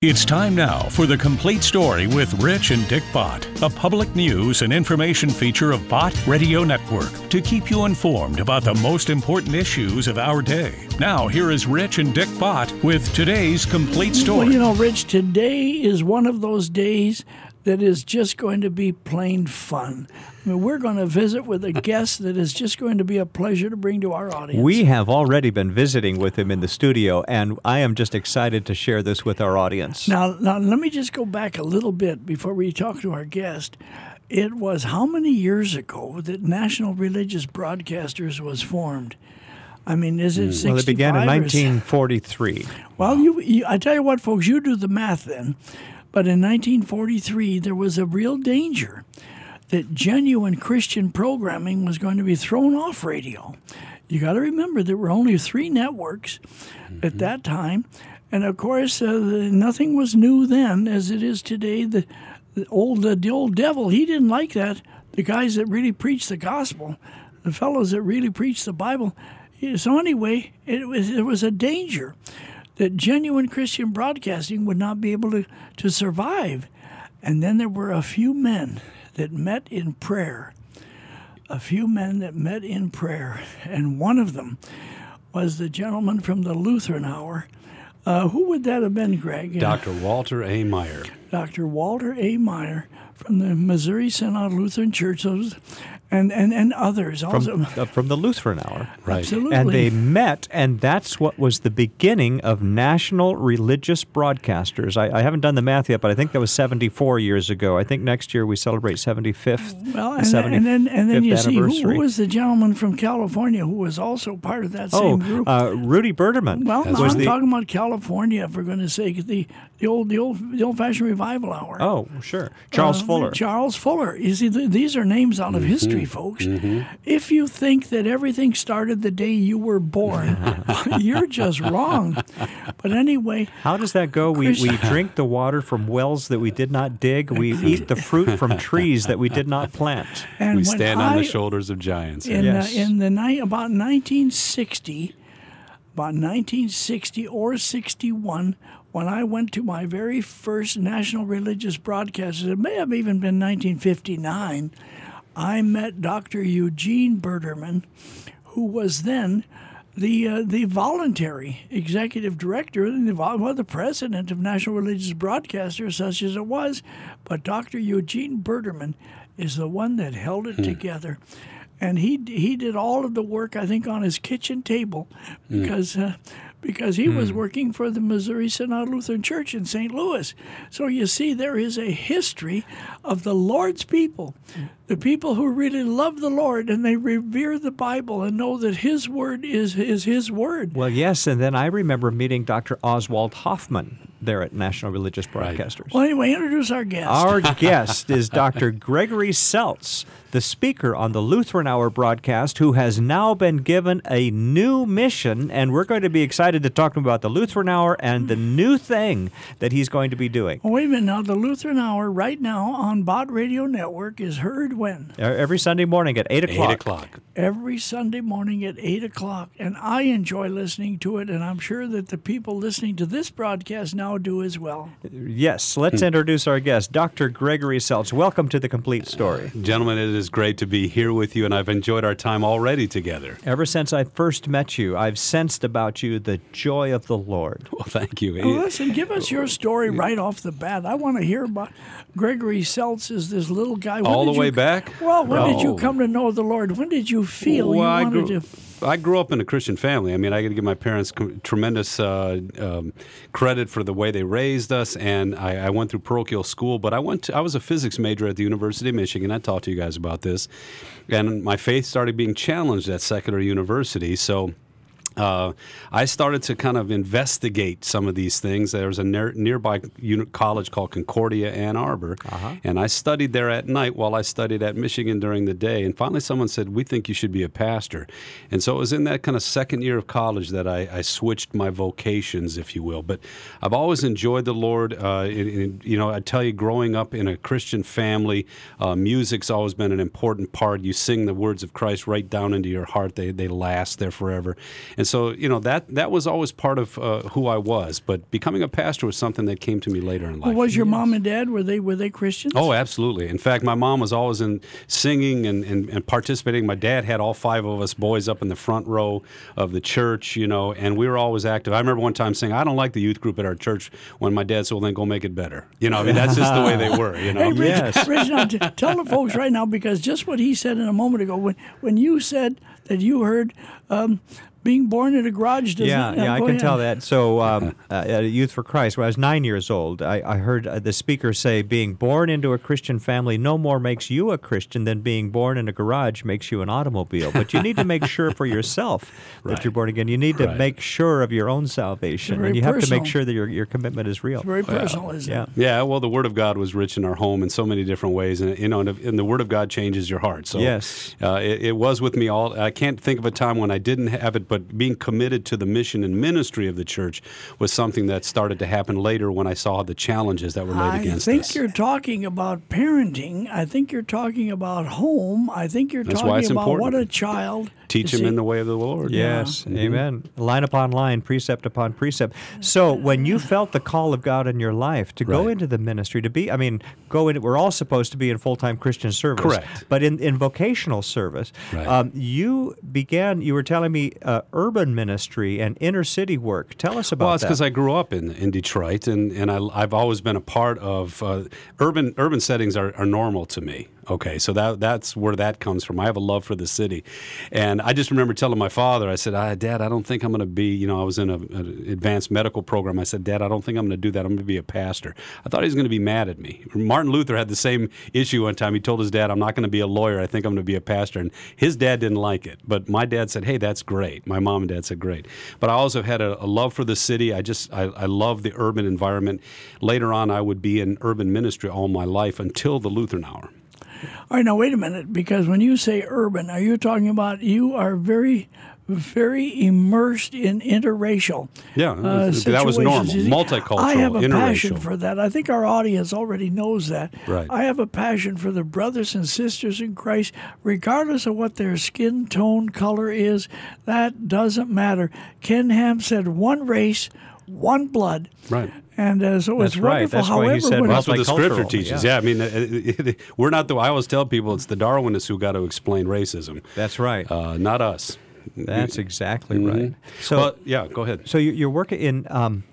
It's time now for the complete story with Rich and Dick Bott, a public news and information feature of Bott Radio Network to keep you informed about the most important issues of our day. Now, here is Rich and Dick Bott with today's complete story. Well, you know, Rich, today is one of those days that is just going to be plain fun. I mean, we're going to visit with a guest that is just going to be a pleasure to bring to our audience. We have already been visiting with him in the studio, and I am just excited to share this with our audience. Now, now let me just go back a little bit before we talk to our guest. It was how many years ago that National Religious Broadcasters was formed? I mean, is it 65 well, it began in 1943. Well, you, you, I tell you what, folks, you do the math then. But in 1943, there was a real danger that genuine Christian programming was going to be thrown off radio. You got to remember there were only three networks at that time, and of course, uh, the, nothing was new then as it is today. The, the old uh, the old devil he didn't like that. The guys that really preached the gospel, the fellows that really preached the Bible. So anyway, it was it was a danger that genuine Christian broadcasting would not be able to, to survive. And then there were a few men that met in prayer. A few men that met in prayer. And one of them was the gentleman from the Lutheran Hour. Uh, who would that have been, Greg? Dr. Walter A. Maier. Dr. Walter A. Maier from the Missouri Synod Lutheran Church, and, and, and others also. From, uh, from the Lutheran Hour. Right. Absolutely. And they met, and that's what was the beginning of National Religious Broadcasters. I, I haven't done the math yet, but I think that was 74 years ago. I think next year we celebrate 75th, Well, the and, then- and then and then you see who, who was the gentleman from California who was also part of that oh, same group. uh, Rudy Bertermann. well, no, I'm the, talking about California for goodness sake. The the old the old the old fashioned revival hour. Oh, sure. Charles Uh, Fuller. Charles Fuller. You see, th- these are names out of history, folks. If you think that everything started the day you were born, you're just wrong. But anyway, How does that go? We, we drink the water from wells that we did not dig. We eat the fruit from trees that we did not plant. and we when stand on the shoulders of giants. in Yes. uh, in the night about 1960 about 1960 or 61 when I went to my very first national religious broadcast it may have even been 1959 I met Dr. Eugene Bertermann, who was then the uh, the voluntary executive director and the, well, the president of National Religious Broadcasters, such as it was. But Dr. Eugene Bertermann is the one that held it together, and he he did all of the work I think on his kitchen table because. Uh, because he was hmm. working for the Missouri Synod Lutheran Church in St. Louis. So you see, there is a history of the Lord's people, the people who really love the Lord and they revere the Bible and know that His word is, is His word. Well, yes, and then I remember meeting Dr. Oswald Hoffmann there at National Religious Broadcasters. Well, anyway, introduce our guest. Our guest is Dr. Gregory Seltz, the speaker on the Lutheran Hour broadcast, who has now been given a new mission, and we're going to be excited to talk to him about the Lutheran Hour and the mm. new thing that he's going to be doing. Oh, wait a minute now. The Lutheran Hour right now on Bott Radio Network is heard when? Every Sunday morning at 8 o'clock. Eight o'clock. Every Sunday morning at 8 o'clock. And I enjoy listening to it, and I'm sure that the people listening to this broadcast now do as well. Yes, let's hmm. introduce our guest, Dr. Gregory Seltz. Welcome to the complete story. Gentlemen, it is great to be here with you, and I've enjoyed our time already together. Ever since I first met you, I've sensed about you the joy of the Lord. Well, thank you. Well, listen, give us your story right off the bat. I want to hear about Gregory Seltz is this little guy. When All the way you- back? Well, when did you come to know the Lord? When did you feel you Well, I wanted grew, to? I grew up in a Christian family. I mean, I got to give my parents tremendous uh, um, credit for the way they raised us, and I, I went through parochial school. But I went. To, I was a physics major at the University of Michigan. I talked to you guys about this, and my faith started being challenged at secular university. So. Uh, I started to kind of investigate some of these things. There was a near, nearby college called Concordia Ann Arbor, and I studied there at night while I studied at Michigan during the day. And finally, someone said, "We think you should be a pastor." And so it was in that kind of second year of college that I, I switched my vocations, if you will. But I've always enjoyed the Lord. Uh, you know, I tell you, growing up in a Christian family, uh, music's always been an important part. You sing the words of Christ right down into your heart; they they last there forever. And so you know that that was always part of uh, who I was. But becoming a pastor was something that came to me later in life. Well, was your mom and dad were they were they Christians? Oh, absolutely. In fact, my mom was always in singing and, and, and, participating. My dad had all five of us boys up in the front row of the church, you know, and we were always active. I remember one time saying, I don't like the youth group at our church when my dad said, well, then go make it better. You know, I mean, that's just the way they were, you know. Hey, Rich, Yes. Rich, now, t- tell the folks right now, because just what he said in a moment ago, when, when you said that you heard um, being born in a garage, does Yeah, yeah, I can ahead. tell that. So, um, uh, at Youth for Christ, when I was nine years old, I, I heard uh, the speaker say, "Being born into a Christian family no more makes you a Christian than being born in a garage makes you an automobile." But you need to make sure for yourself that you're born again. You need to Right. make sure of your own salvation, and you have to make sure that your your commitment is real. It's very personal, isn't Yeah. it? Yeah, well, the Word of God was rich in our home in so many different ways, and you know, and, and the Word of God changes your heart. So, Yes. uh, it, it was with me all. I can't think of a time when I didn't have it, but being committed to the mission and ministry of the church was something that started to happen later when I saw the challenges that were laid I against us. I think you're talking about parenting. I think you're talking about home. I think you're That's talking about important. what a child Teach them in the way of the Lord. Yes, Mm-hmm. amen. Line upon line, precept upon precept. So, when you felt the call of God in your life to go into the ministry, to be, I mean, go in, we're all supposed to be in full time Christian service. Correct. But in, in vocational service, Right. um, you began, you were telling me, uh, urban ministry and inner city work. Tell us about that. Well, it's because I grew up in, in Detroit, and, and I, I've always been a part of uh, urban urban settings are, are normal to me. Okay, so that that's where that comes from. I have a love for the city, and I just remember telling my father, I said, ah, "Dad, I don't think I'm going to be." You know, I was in a, an advanced medical program. I said, "Dad, I don't think I'm going to do that. I'm going to be a pastor." I thought he was going to be mad at me. Martin Luther had the same issue one time. He told his dad, "I'm not going to be a lawyer. I think I'm going to be a pastor." And his dad didn't like it, but my dad said, "Hey, that's great." My mom and dad said, "Great." But I also had a, a love for the city. I just I, I love the urban environment. Later on, I would be in urban ministry all my life until the Lutheran hour. All right, now wait a minute, because when you say urban, are you talking about you are very, very immersed in interracial? Yeah, uh, that was normal, multicultural, I have a passion for that. I think our audience already knows that. Right. I have a passion for the brothers and sisters in Christ, regardless of what their skin tone, color is. That doesn't matter. Ken Ham said, "One race, one blood." Right. And uh, so That's it's right. wonderful. That's why he However, said when- That's what the scripture Multicultural, teaches. yeah. Yeah, I mean, uh, we're not the. I always tell people it's the Darwinists who got to explain racism, That's right. uh, not us. That's exactly right. So, Well, yeah, go ahead. so you- you're working in. Um,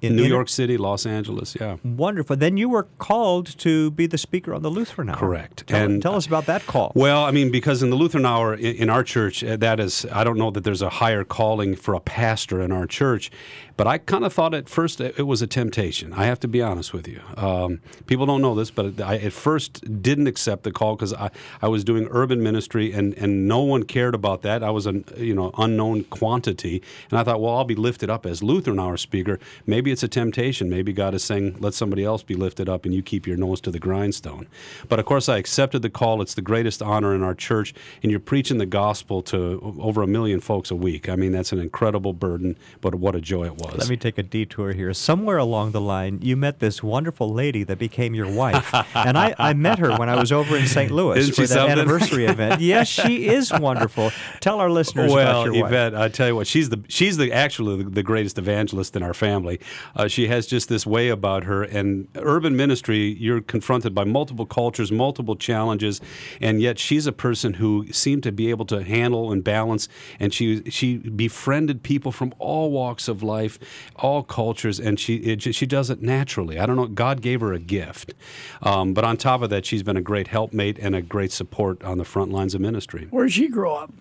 in New inter- York City, Los Angeles, yeah. Wonderful. Then you were called to be the speaker on the Lutheran Hour. Correct. Tell, And- tell us about that call. Well, I mean, because in the Lutheran Hour in, in our church, uh, that is, I don't know that there's a higher calling for a pastor in our church, but I kind of thought at first it was a temptation. I have to be honest with you. Um, people don't know this, but I at first didn't accept the call because I, I was doing urban ministry and, and no one cared about that. I was an you know unknown quantity, and I thought, well, I'll be lifted up as Lutheran Hour speaker. Maybe it's a temptation. Maybe God is saying, let somebody else be lifted up, and you keep your nose to the grindstone. But of course, I accepted the call. It's the greatest honor in our church, and you're preaching the gospel to over a million folks a week. I mean, that's an incredible burden, but what a joy it was. Let me take a detour here. Somewhere along the line, you met this wonderful lady that became your wife. and I, I met her when I was over in St. Louis Isn't for that something? anniversary event. Yes, she is wonderful. Tell our listeners well, about your wife. Yvette, I tell you what, she's the she's the actually the, the greatest evangelist in our family. Uh, she has just this way about her. And urban ministry, you're confronted by multiple cultures, multiple challenges, and yet she's a person who seemed to be able to handle and balance. And she she befriended people from all walks of life, all cultures, and she it, she does it naturally. I don't know. God gave her a gift, um, but on top of that, she's been a great helpmate and a great support on the front lines of ministry. Where did she grow up?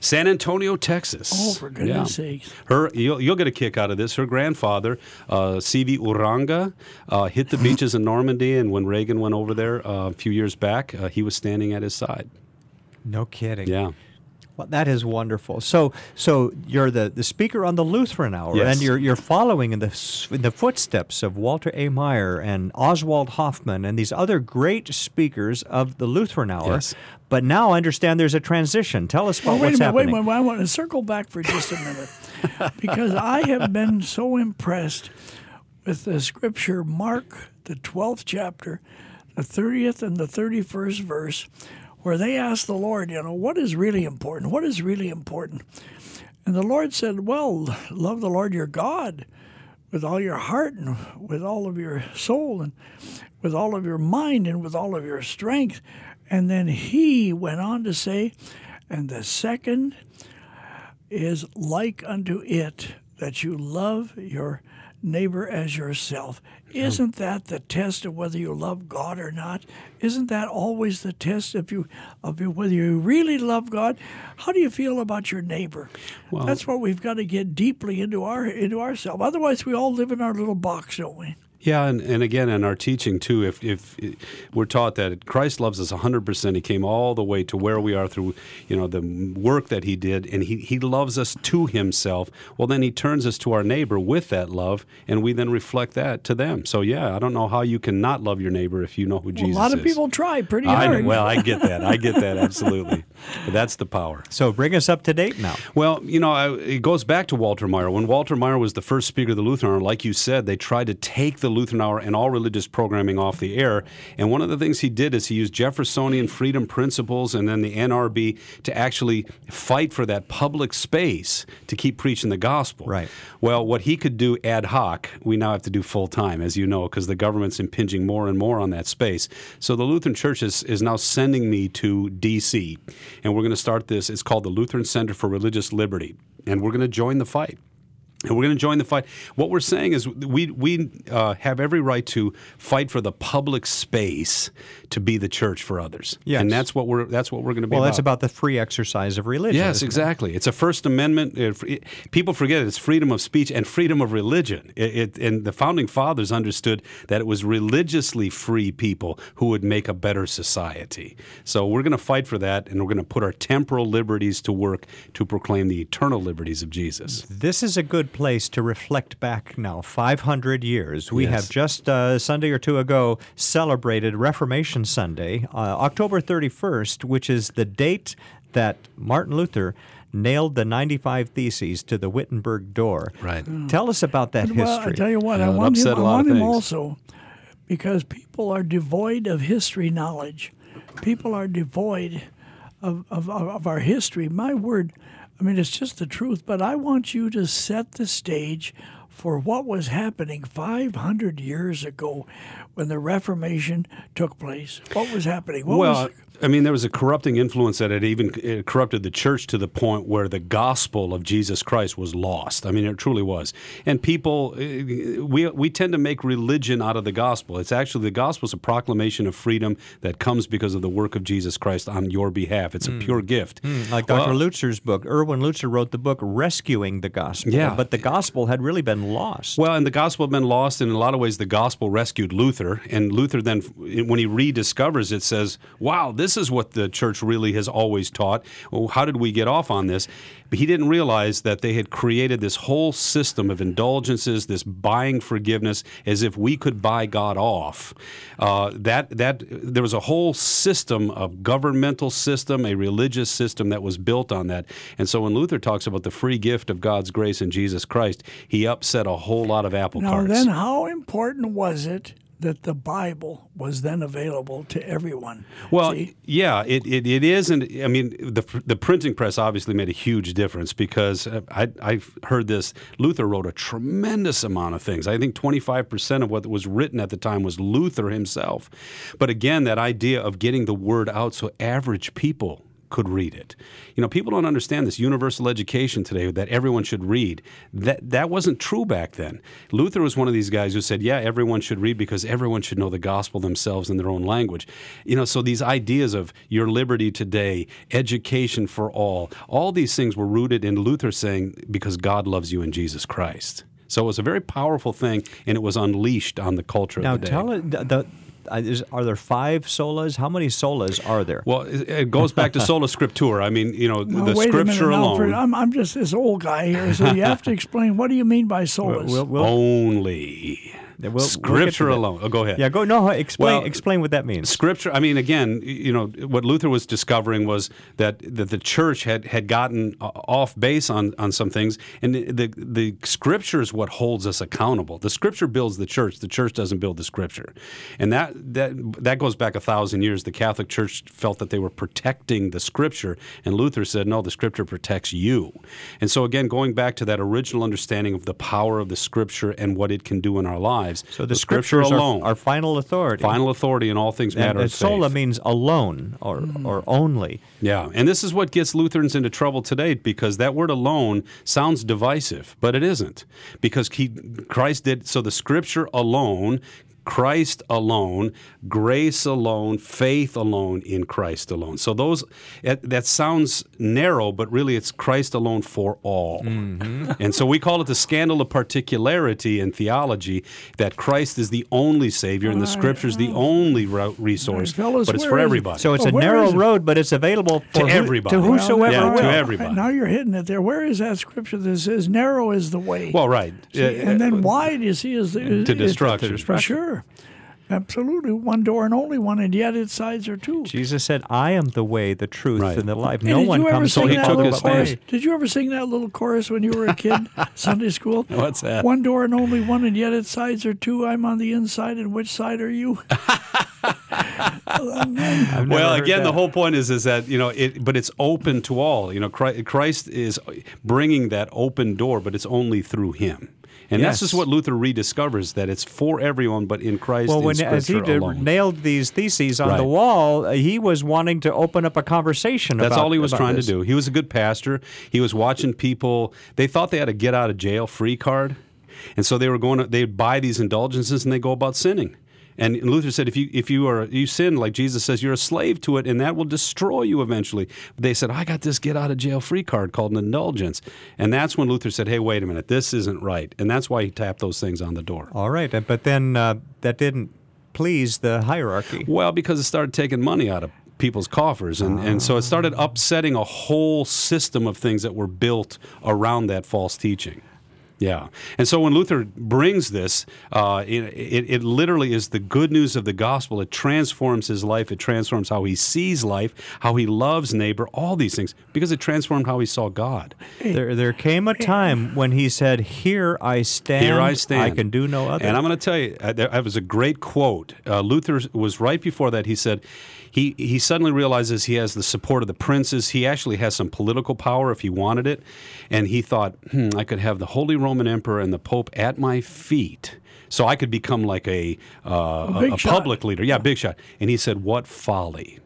San Antonio, Texas. Oh, for goodness sakes. Her, you'll, you'll get a kick out of this. Her grandfather, uh, C.V. Uranga, uh, hit the beaches in Normandy, and when Reagan went over there uh, a few years back, uh, he was standing at his side. No kidding. Yeah. Well, that is wonderful. So, so you're the, the speaker on the Lutheran Hour, Yes. and you're you're following in the in the footsteps of Walter A. Maier and Oswald Hoffmann and these other great speakers of the Lutheran Hour. Yes. But now I understand there's a transition. Tell us about Well, wait what's a minute, wait a minute. I want to circle back for just a minute because I have been so impressed with the scripture, Mark, the 12th chapter, the 30th and the 31st verse, where they ask the Lord, you know, what is really important? What is really important? And the Lord said, Well, love the Lord your God with all your heart and with all of your soul and with all of your mind and with all of your strength. And then he went on to say, And the second is like unto it that you love your neighbor as yourself. Isn't that the test of whether you love God or not? Isn't that always the test of you of you, whether you really love God? How do you feel about your neighbor? Well- That's what we've got to get deeply into our into ourselves. Otherwise, we all live in our little box, don't we? Yeah, and, and again, in our teaching too, if, if we're taught that Christ loves us 100%, He came all the way to where we are through, you know, the work that He did, and He, he loves us to Himself, well, then He turns us to our neighbor with that love, and we then reflect that to them. So, yeah, I don't know how you can not love your neighbor if you know who Well, Jesus is. a lot of is. people try pretty I hard. know, well, I get that. I get that, absolutely. But that's the power. So bring us up to date now. Well, you know, I, it goes back to Walter Maier. When Walter Maier was the first speaker of the Lutheran like you said, they tried to take the Lutheran Hour and all religious programming off the air. And one of the things he did is he used Jeffersonian freedom principles and then the NRB to actually fight for that public space to keep preaching the gospel. Right. Well, what he could do ad hoc, we now have to do full time, as you know, because the government's impinging more and more on that space. So the Lutheran Church is, is now sending me to D.C., and we're going to start this. It's called the Lutheran Center for Religious Liberty, and we're going to join the fight. And we're going to join the fight. What we're saying is we we uh, have every right to fight for the public space to be the church for others. Yes. and that's what we're that's what we're going to be. Well, about. that's about the free exercise of religion. Yes, isn't it? exactly. It's a First Amendment. It, it- people forget it. It's freedom of speech and freedom of religion. And the founding fathers understood that it was religiously free people who would make a better society. So we're going to fight for that, and we're going to put our temporal liberties to work to proclaim the eternal liberties of Jesus. This is a good place to reflect back now, 500 years. We Yes. have just uh, Sunday or two ago celebrated Reformation Sunday, uh, October 31st, which is the date that Martin Luther nailed the 95 Theses to the Wittenberg door. Right. Tell us about that Well, I tell you what, Yeah, I it want him. upset I a lot want of him also, because people are devoid of history knowledge. People are devoid of, of, of of our history. My word, I mean, it's just the truth. But I want you to set the stage for what was happening 500 years ago when the Reformation took place. What was happening? What well, was, I mean, there was a corrupting influence that had even uh, corrupted the church to the point where the gospel of Jesus Christ was lost. I mean, it truly was. And people, uh, we, we tend to make religion out of the gospel. It's actually the gospel is a proclamation of freedom that comes because of the work of Jesus Christ on your behalf. It's a pure gift. like Dr. Well, Lutzer's book, Erwin Lutzer wrote the book Rescuing the Gospel. Yeah. But the gospel had really been lost. Well, and the gospel had been lost, and in a lot of ways, the gospel rescued Luther. And Luther then, when he rediscovers it, says, Wow, this is what the church really has always taught. Well, how did we get off on this? But he didn't realize that they had created this whole system of indulgences, this buying forgiveness, as if we could buy God off. Uh, that that there was a whole system of governmental system, a religious system that was built on that. And so when Luther talks about the free gift of God's grace in Jesus Christ, he upset a whole lot of apple now, carts. then, how important was it that the Bible was then available to everyone? Well, See? yeah, it, it, it is, and I mean the the printing press obviously made a huge difference because uh, I I've heard this. Luther wrote a tremendous amount of things. I think twenty five percent of what was written at the time was Luther himself. But again, that idea of getting the word out so average people could read it. You know, people don't understand this universal education today that everyone should read. That that wasn't true back then. Luther was one of these guys who said, "Yeah, everyone should read because everyone should know the gospel themselves in their own language." You know, so these ideas of your liberty today, education for all, all these things were rooted in Luther saying because God loves you in Jesus Christ. So it was a very powerful thing, and it was unleashed on the culture now, of the day. Now, tell it. The, is, are there five solas? How many solas are there? well, it it goes back to sola scriptura. I mean, you know, Now, the wait a minute scripture alone. Fred. I'm, I'm just this old guy here, so you have to explain what do you mean by solas? We'll- we'll- only. We'll- we'll Scripture alone. Oh, go ahead. Yeah, go. No, explain. Well, explain what that means. Scripture. I mean, again, you know, what Luther was discovering was that that the church had had gotten uh, off base on on some things, and the, the the Scripture is what holds us accountable. The Scripture builds the church. The church doesn't build the Scripture, and that that that goes back a thousand years. The Catholic Church felt that they were protecting the Scripture, and Luther said, no, the Scripture protects you. And so, again, going back to that original understanding of the power of the Scripture and what it can do in our lives. So the, Scripture scriptures alone, are, are final authority. final authority in all things and, matter and of sola faith. means alone or mm. or only. Yeah, and this is what gets Lutherans into trouble today because that word alone sounds divisive, but it isn't. Because he, Christ did, so the scripture alone, Christ alone, grace alone, faith alone in Christ alone. So those, that, that sounds narrow, but really it's Christ alone for all. Mm-hmm. And so we call it the scandal of particularity in theology that Christ is the only Savior and the scripture is the only ro- resource, fellas, but it's for is it? everybody. So it's Well, a narrow it? road, but it's available To who- everybody. to Well, whosoever yeah, will. to everybody. Now you're hitting it there. Where is that scripture that says narrow is the way? Well, right. See, uh, and then uh, wide you see is, is to is- destruction. Sure, absolutely. One door and only one, and yet its sides are two. Jesus said, "I am the way, the truth, Right. and the life. No one comes sing to he took his but chorus? me." Did you ever sing that little chorus when you were a kid, Sunday school? What's that? One door and only one, and yet its sides are two. I'm on the inside, and which side are you? Well, heard again, the whole point is is that you know it, but it's open to all. You know, Christ, Christ is bringing that open door, but it's only through Him. And Yes. this is what Luther rediscovers that it's for everyone, but in Christ Well, when as he did, nailed these theses on the wall, uh, he was wanting to open up a conversation. That's about, all he was trying this. to do. He was a good pastor. He was watching people. They thought they had a get out of jail free card, and so they were going to they'd buy these indulgences and they go about sinning. And Luther said, if you if you are you sin like Jesus says, you're a slave to it, and that will destroy you eventually. But they said, I got this get out of jail free card called an indulgence, and that's when Luther said, Hey, wait a minute, this isn't right, and that's why he tapped those things on the door. All right, but then uh, that didn't please the hierarchy. Well, because it started taking money out of people's coffers. And, and so it started upsetting a whole system of things that were built around that false teaching. Yeah. And so when Luther brings this, uh, it, it, it literally is the good news of the gospel. It transforms his life. It transforms how he sees life, how he loves neighbor, all these things, because it transformed how he saw God. There, there came a time when he said, "Here I stand. Here I stand. I can do no other." And I'm going to tell you, uh, that was a great quote. Uh, Luther was right before that. He said, he, he suddenly realizes he has the support of the princes. He actually has some political power if he wanted it. And he thought, hmm, I could have the Holy Roman Emperor and the Pope at my feet. So I could become like a, uh, a, a public leader. Yeah, big shot. And he said, What folly.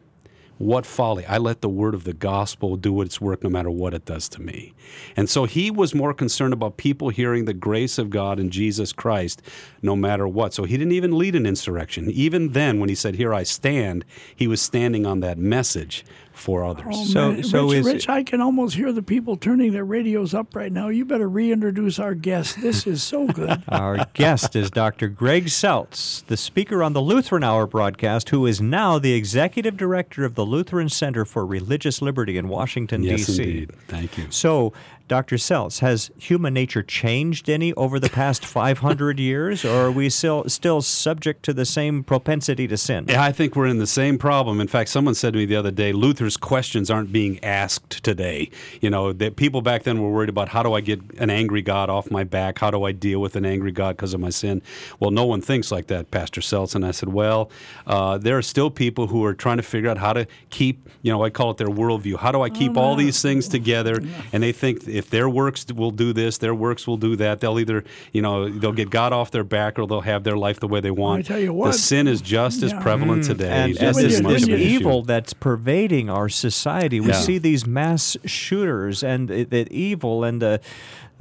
What folly. I let the word of the gospel do its work no matter what it does to me. And so he was more concerned about people hearing the grace of God in Jesus Christ no matter what. So he didn't even lead an insurrection. Even then, when he said, Here I stand, he was standing on that message for others. Oh, So- man. so Rich, is- Rich, I can almost hear the people turning their radios up right now. You better reintroduce our guest. This is so good. Our guest is Dr. Greg Seltz, the speaker on the Lutheran Hour broadcast, who is now the executive director of the Lutheran Center for Religious Liberty in Washington, yes, D.C. indeed. Thank you. So, Dr. Seltz, has human nature changed any over the past 500 years, or are we still still subject to the same propensity to sin? Yeah, I think we're in the same problem. In fact, someone said to me the other day, Luther's questions aren't being asked today. You know, that people back then were worried about how do I get an angry God off my back? How do I deal with an angry God because of my sin? Well, no one thinks like that, Pastor Seltz. And I said, well, uh, there are still people who are trying to figure out how to keep, you know, I call it their worldview. How do I keep all these things together? And they think if their works will do this, their works will do that. They'll either, you know, they'll get God off their back or they'll have their life the way they want. tell you what. the sin is just as Yeah. prevalent today. and, just and when this, you- this when you- evil that's pervading our society, we Yeah. see these mass shooters and the, the evil and the,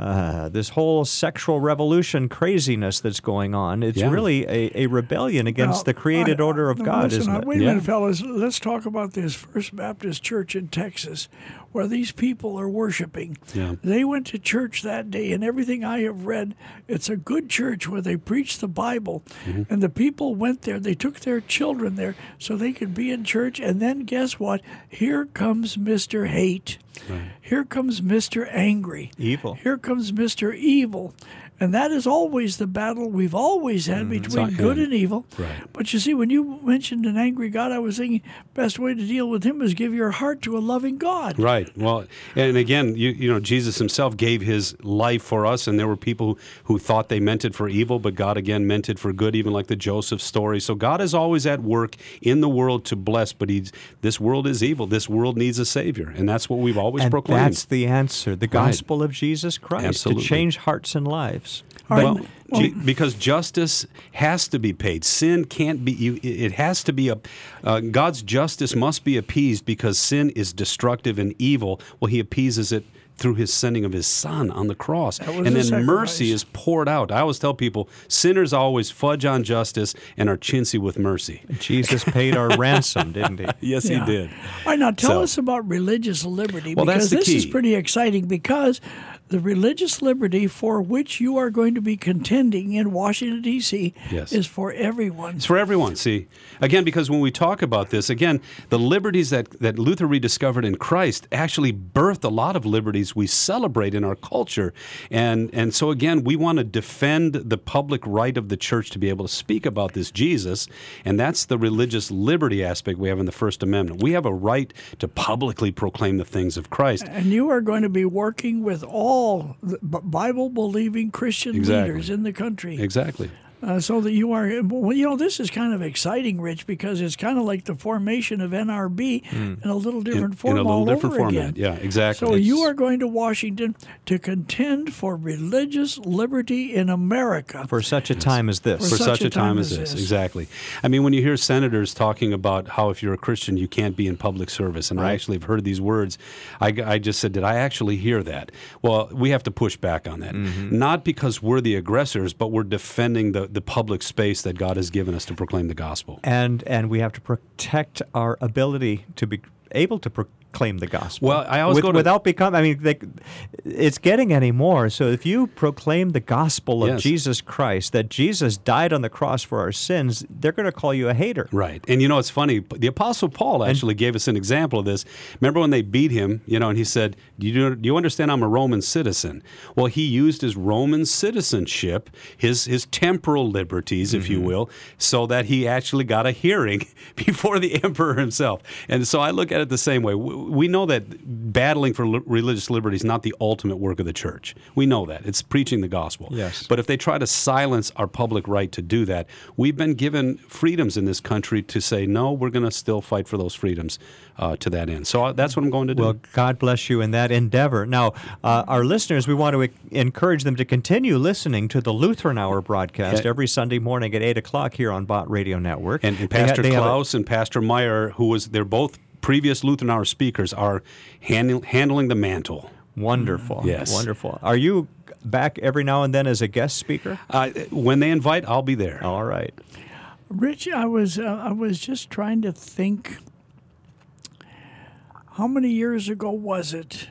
uh, this whole sexual revolution craziness that's going on. It's Yeah. really a, a rebellion against Now, the created I- order of God, listen, isn't it? Wait a Yeah. minute, fellas. Let's talk about this First Baptist Church in Texas, where these people are worshiping. Yeah. They went to church that day, and everything I have read, it's a good church where they preach the Bible. Mm-hmm. And the people went there. They took their children there so they could be in church. And then guess what? Here comes Mr. Hate. Here comes Mr. Angry. Evil. Here comes Mr. Evil. And that is always the battle we've always had mm, between good him. and evil. Right. But you see, when you mentioned an angry God, I was thinking the best way to deal with him is give your heart to a loving God. Right. Well, and again, you you know, Jesus himself gave his life for us, and there were people who, who thought they meant it for evil, but God again meant it for good, even like the Joseph story. So God is always at work in the world to bless, but he's this world is evil. This world needs a savior, and that's what we've always And proclaimed. that's the answer, the gospel of Jesus Christ, Absolutely. to change hearts and lives. Well, G- because justice has to be paid. Sin can't be. You, it has to be a. Uh, God's justice must be appeased because sin is destructive and evil. Well, He appeases it through His sending of His Son on the cross, and a then mercy is poured out. I always tell people, sinners always fudge on justice and are chintzy with mercy. Jesus paid our ransom, didn't he? Yes, Yeah. He did. All right, now tell So- us about religious liberty Well, because that's the this is pretty exciting because the religious liberty for which you are going to be contending in Washington D.C. Yes. is for everyone. It's for everyone. See, again, because when we talk about this, again, the liberties that, that Luther rediscovered in Christ actually birthed a lot of liberties we celebrate in our culture. And, and so, again, we want to defend the public right of the church to be able to speak about this Jesus. And that's the religious liberty aspect we have in the First Amendment. We have a right to publicly proclaim the things of Christ. And you are going to be working with all Bible believing Christian Exactly. leaders in the country. Exactly. Uh, so that you are, well, you know, this is kind of exciting, Rich, because it's kind of like the formation of NRB in a little different. In- form in a little all different over format. again. Yeah, exactly. So you are going to Washington to contend for religious liberty in America. For such a time as this. for such, a time, as this. Exactly. I mean, when you hear senators talking about how if you're a Christian, you can't be in public service, and I actually have heard these words, I, I just said, did I actually hear that? Well, we have to push back on that. Not because we're the aggressors, but we're defending the, the public space that God has given us to proclaim the gospel. and and we have to protect our ability to be able to proclaim the gospel. Well, I always With- go to- without become. I mean, they, it's getting any more. So if you proclaim the gospel of Yes. Jesus Christ, that Jesus died on the cross for our sins, they're going to call you a hater. Right. And you know, it's funny. The Apostle Paul actually gave us an example of this. Remember when they beat him, you know, and he said, do you, do you understand I'm a Roman citizen? Well, he used his Roman citizenship, his, his temporal liberties, if you mm-hmm. will, so that he actually got a hearing before the emperor himself. And so I look at it the same way. We we know that battling for li- religious liberty is not the ultimate work of the church. We know that. It's preaching the gospel. Yes. But if they try to silence our public right to do that, we've been given freedoms in this country to say, no, we're going to still fight for those freedoms uh, to that end. So uh, that's what I'm going to do. Well, God bless you in that endeavor. Now, uh, our listeners, we want to encourage them to continue listening to the Lutheran Hour broadcast every Sunday morning at 8 o'clock here on Bott Radio Network. and, and They ha- Pastor they have a- Klaus and Pastor Meyer, who was, they're both previous Lutheran Hour speakers, are handling handling the mantle. Wonderful. Yes. Wonderful. Are you back every now and then as a guest speaker? Uh, when they invite, I'll be there. All right. Rich, I was uh, I was just trying to think. How many years ago was it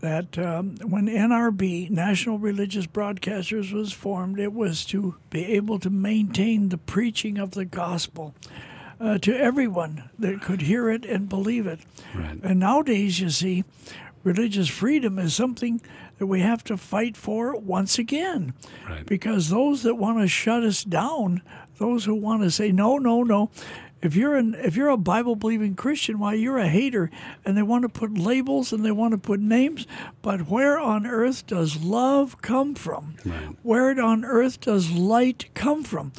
that um, when NRB National Religious Broadcasters was formed, it was to be able to maintain the preaching of the gospel uh, to everyone that could hear it and believe it. Right. And nowadays, you see, religious freedom is something that we have to fight for once again. Right. Because those that want to shut us down, those who want to say, no, no, no, if you're an if you're a Bible believing Christian, why you're a hater, and they want to put labels and they want to put names, but where on earth does love come from? Where on earth does light come from?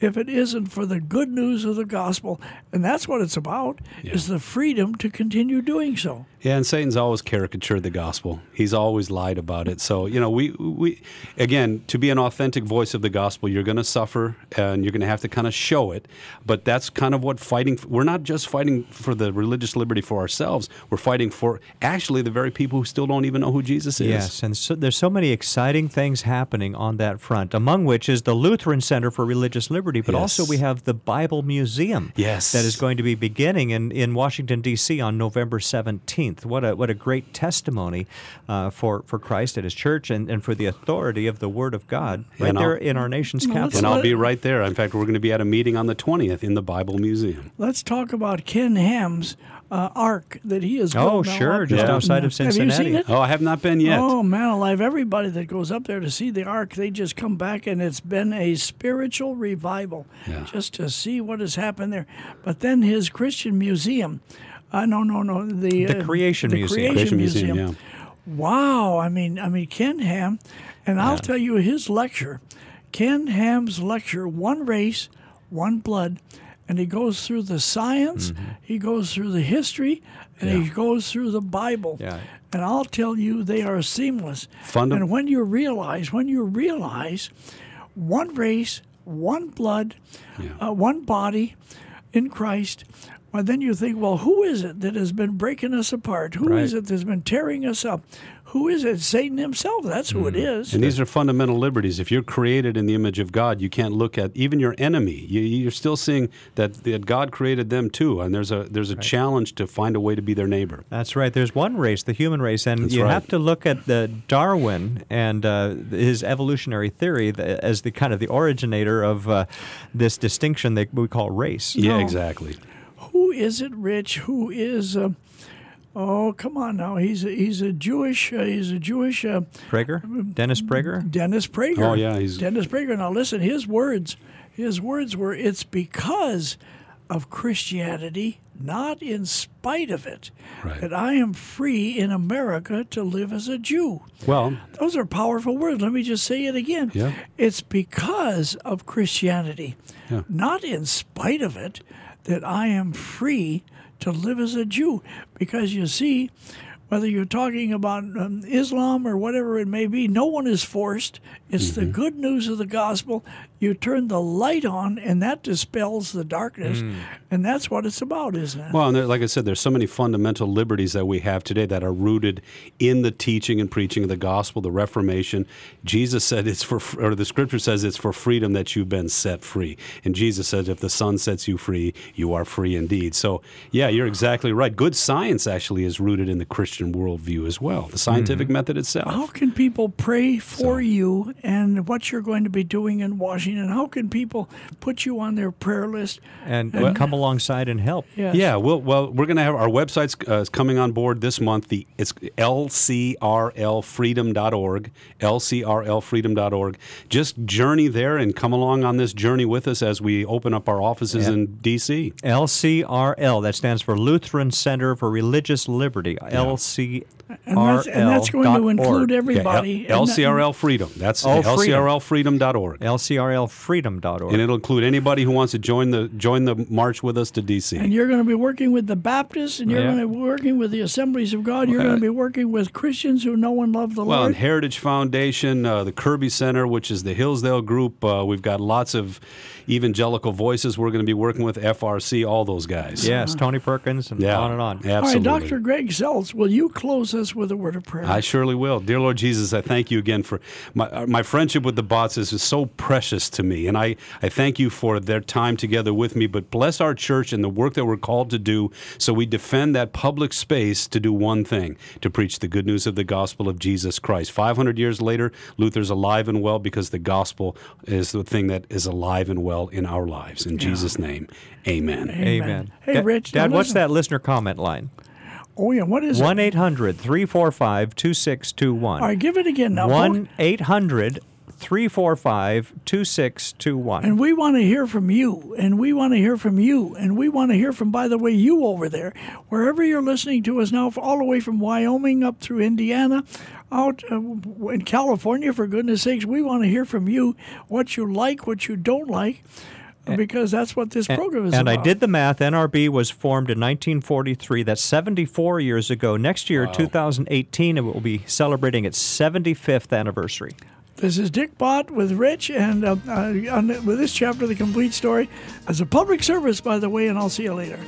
If it isn't for the good news of the gospel, and that's what it's about, is the freedom to continue doing so. Yeah, and Satan's always caricatured the gospel. He's always lied about it. So you know, we we again to be an authentic voice of the gospel, you're going to suffer, and you're going to have to kind of show it. But that's kind of what fighting. We're not just fighting for the religious liberty for ourselves. We're fighting for actually the very people who still don't even know who Jesus is. Yes, and so there's so many exciting things happening on that front, among which is the Lutheran Center for Religious Liberty, but also we have the Bible Museum. Yes. That is going to be beginning in, in Washington, D.C. on November 17th. What a, what a great testimony uh, for, for Christ at his church and, and for the authority of the Word of God right And I'll- there in our nation's Well, capital. And I'll be right there. In fact, we're going to be at a meeting on the 20th in the Bible Museum. Let's talk about Ken Ham's uh, ark that he has Oh, sure, just there. outside of Have you Cincinnati. seen it? Oh, I have not been yet. Oh man alive! Everybody that goes up there to see the ark, they just come back, and it's been a spiritual revival, Yeah. just to see what has happened there. But then his Christian museum, uh, no, no, no, the The uh, Creation the Museum. Creation, Creation Museum. Museum, Wow! I mean, I mean Ken Ham, and I'll tell you his lecture, Ken Ham's lecture, one race, one blood, and he goes through the science, he goes through the history, and he Mm-hmm. Goes through the Bible. Yeah. And I'll tell you, they are seamless. Funda- and when you realize, when you realize, one race, one blood, uh, one body in Christ. Well, then you think, well, who is it that has been breaking us apart? Who is Right. it that's been tearing us up? Who is it? Satan himself. That's who it is. And these are fundamental liberties. If you're created in the image of God, you can't look at even your enemy. You, you're still seeing that, that God created them too, and there's a there's a challenge to find a way to be their neighbor. That's right. There's one race, the human race, and That's you right. have to look at the Darwin and uh, his evolutionary theory as the kind of the originator of uh, this distinction that we call race. Yeah, No. exactly. who is it, Rich? Who is? Uh, oh, come on now. He's a, he's a Jewish. Uh, he's a Jewish. Uh, Prager, Dennis Prager. Dennis Prager. Oh, yeah, he's- Dennis Prager. Now listen, his words, his words were, "It's because of Christianity, not in spite of it, Right. that I am free in America to live as a Jew." Well, Those are powerful words. Let me just say it again. Yeah. It's because of Christianity, Yeah. not in spite of it, that I am free to live as a Jew. Because you see, whether you're talking about um, Islam or whatever it may be, no one is forced. It's the mm-hmm. good news of the gospel. You turn the light on, and that dispels the darkness. Mm. And that's what it's about, isn't it? Well, and there, like I said, there's so many fundamental liberties that we have today that are rooted in the teaching and preaching of the gospel, the Reformation. Jesus said it's for, or the Scripture says it's for freedom that you've been set free, and Jesus says if the Son sets you free, you are free indeed. So, yeah, you're exactly right. Good science actually is rooted in the Christian worldview as well, the scientific mm-hmm. method itself. How can people pray for you and what you're going to be doing in Washington? How can people put you on their prayer list? And, and come alongside and help. Yes. Yeah, well, well, we're going to have our website's uh, coming on board this month. The it's lcrlfreedom.org, lcrlfreedom.org. Just journey there and come along on this journey with us as we open up our offices Yeah. in D.C. LCRL, that stands for Lutheran Center for Religious Liberty. LCRL. And that's, and that's going to include Yeah, everybody. L- And LCRL Freedom. That's Oh, freedom. lcrlfreedom.org. LCRLfreedom.org. And it'll include anybody who wants to join the join the march with us to D.C. And you're going to be working with the Baptists, and you're Yeah. going to be working with the Assemblies of God. You're going to be working with Christians who know and love the Well, Lord. Well, and Heritage Foundation, uh, the Kirby Center, which is the Hillsdale group. Uh, we've got lots of evangelical voices. We're going to be working with FRC, all those guys. yes, Tony Perkins, and Yeah. on and on. Absolutely. All right, Dr. Greg Seltz, will you close us with a word of prayer? I surely will. Dear Lord Jesus, I thank you again for my, uh, my friendship with the Botts is so precious to me. And I, I thank you for their time together with me. But bless our church and the work that we're called to do so we defend that public space to do one thing to preach the good news of the gospel of Jesus Christ. 500 years later, Luther's alive and well because the gospel is the thing that is alive and well in our lives. In Jesus' name, amen. Amen. Hey, Rich, Dad, now what's that listener comment line? Oh, yeah, what is 1 it? 800 345 2621. All right, give it again now. 1 800 345 2621. And we want to hear from you, and we want to hear from you, and we want to hear from, by the way, you over there, wherever you're listening to us now, all the way from Wyoming up through Indiana, out uh, in California, for goodness sakes, we want to hear from you what you like, what you don't like, because that's what this program is about. and about. I did the math. NRB was formed in 1943. That's 74 years ago. Next year, 2018, it will be celebrating its 75th anniversary. This is Dick Bott with Rich, and uh, uh, on, with this chapter, The Complete Story, as a public service, by the way, and I'll see you later.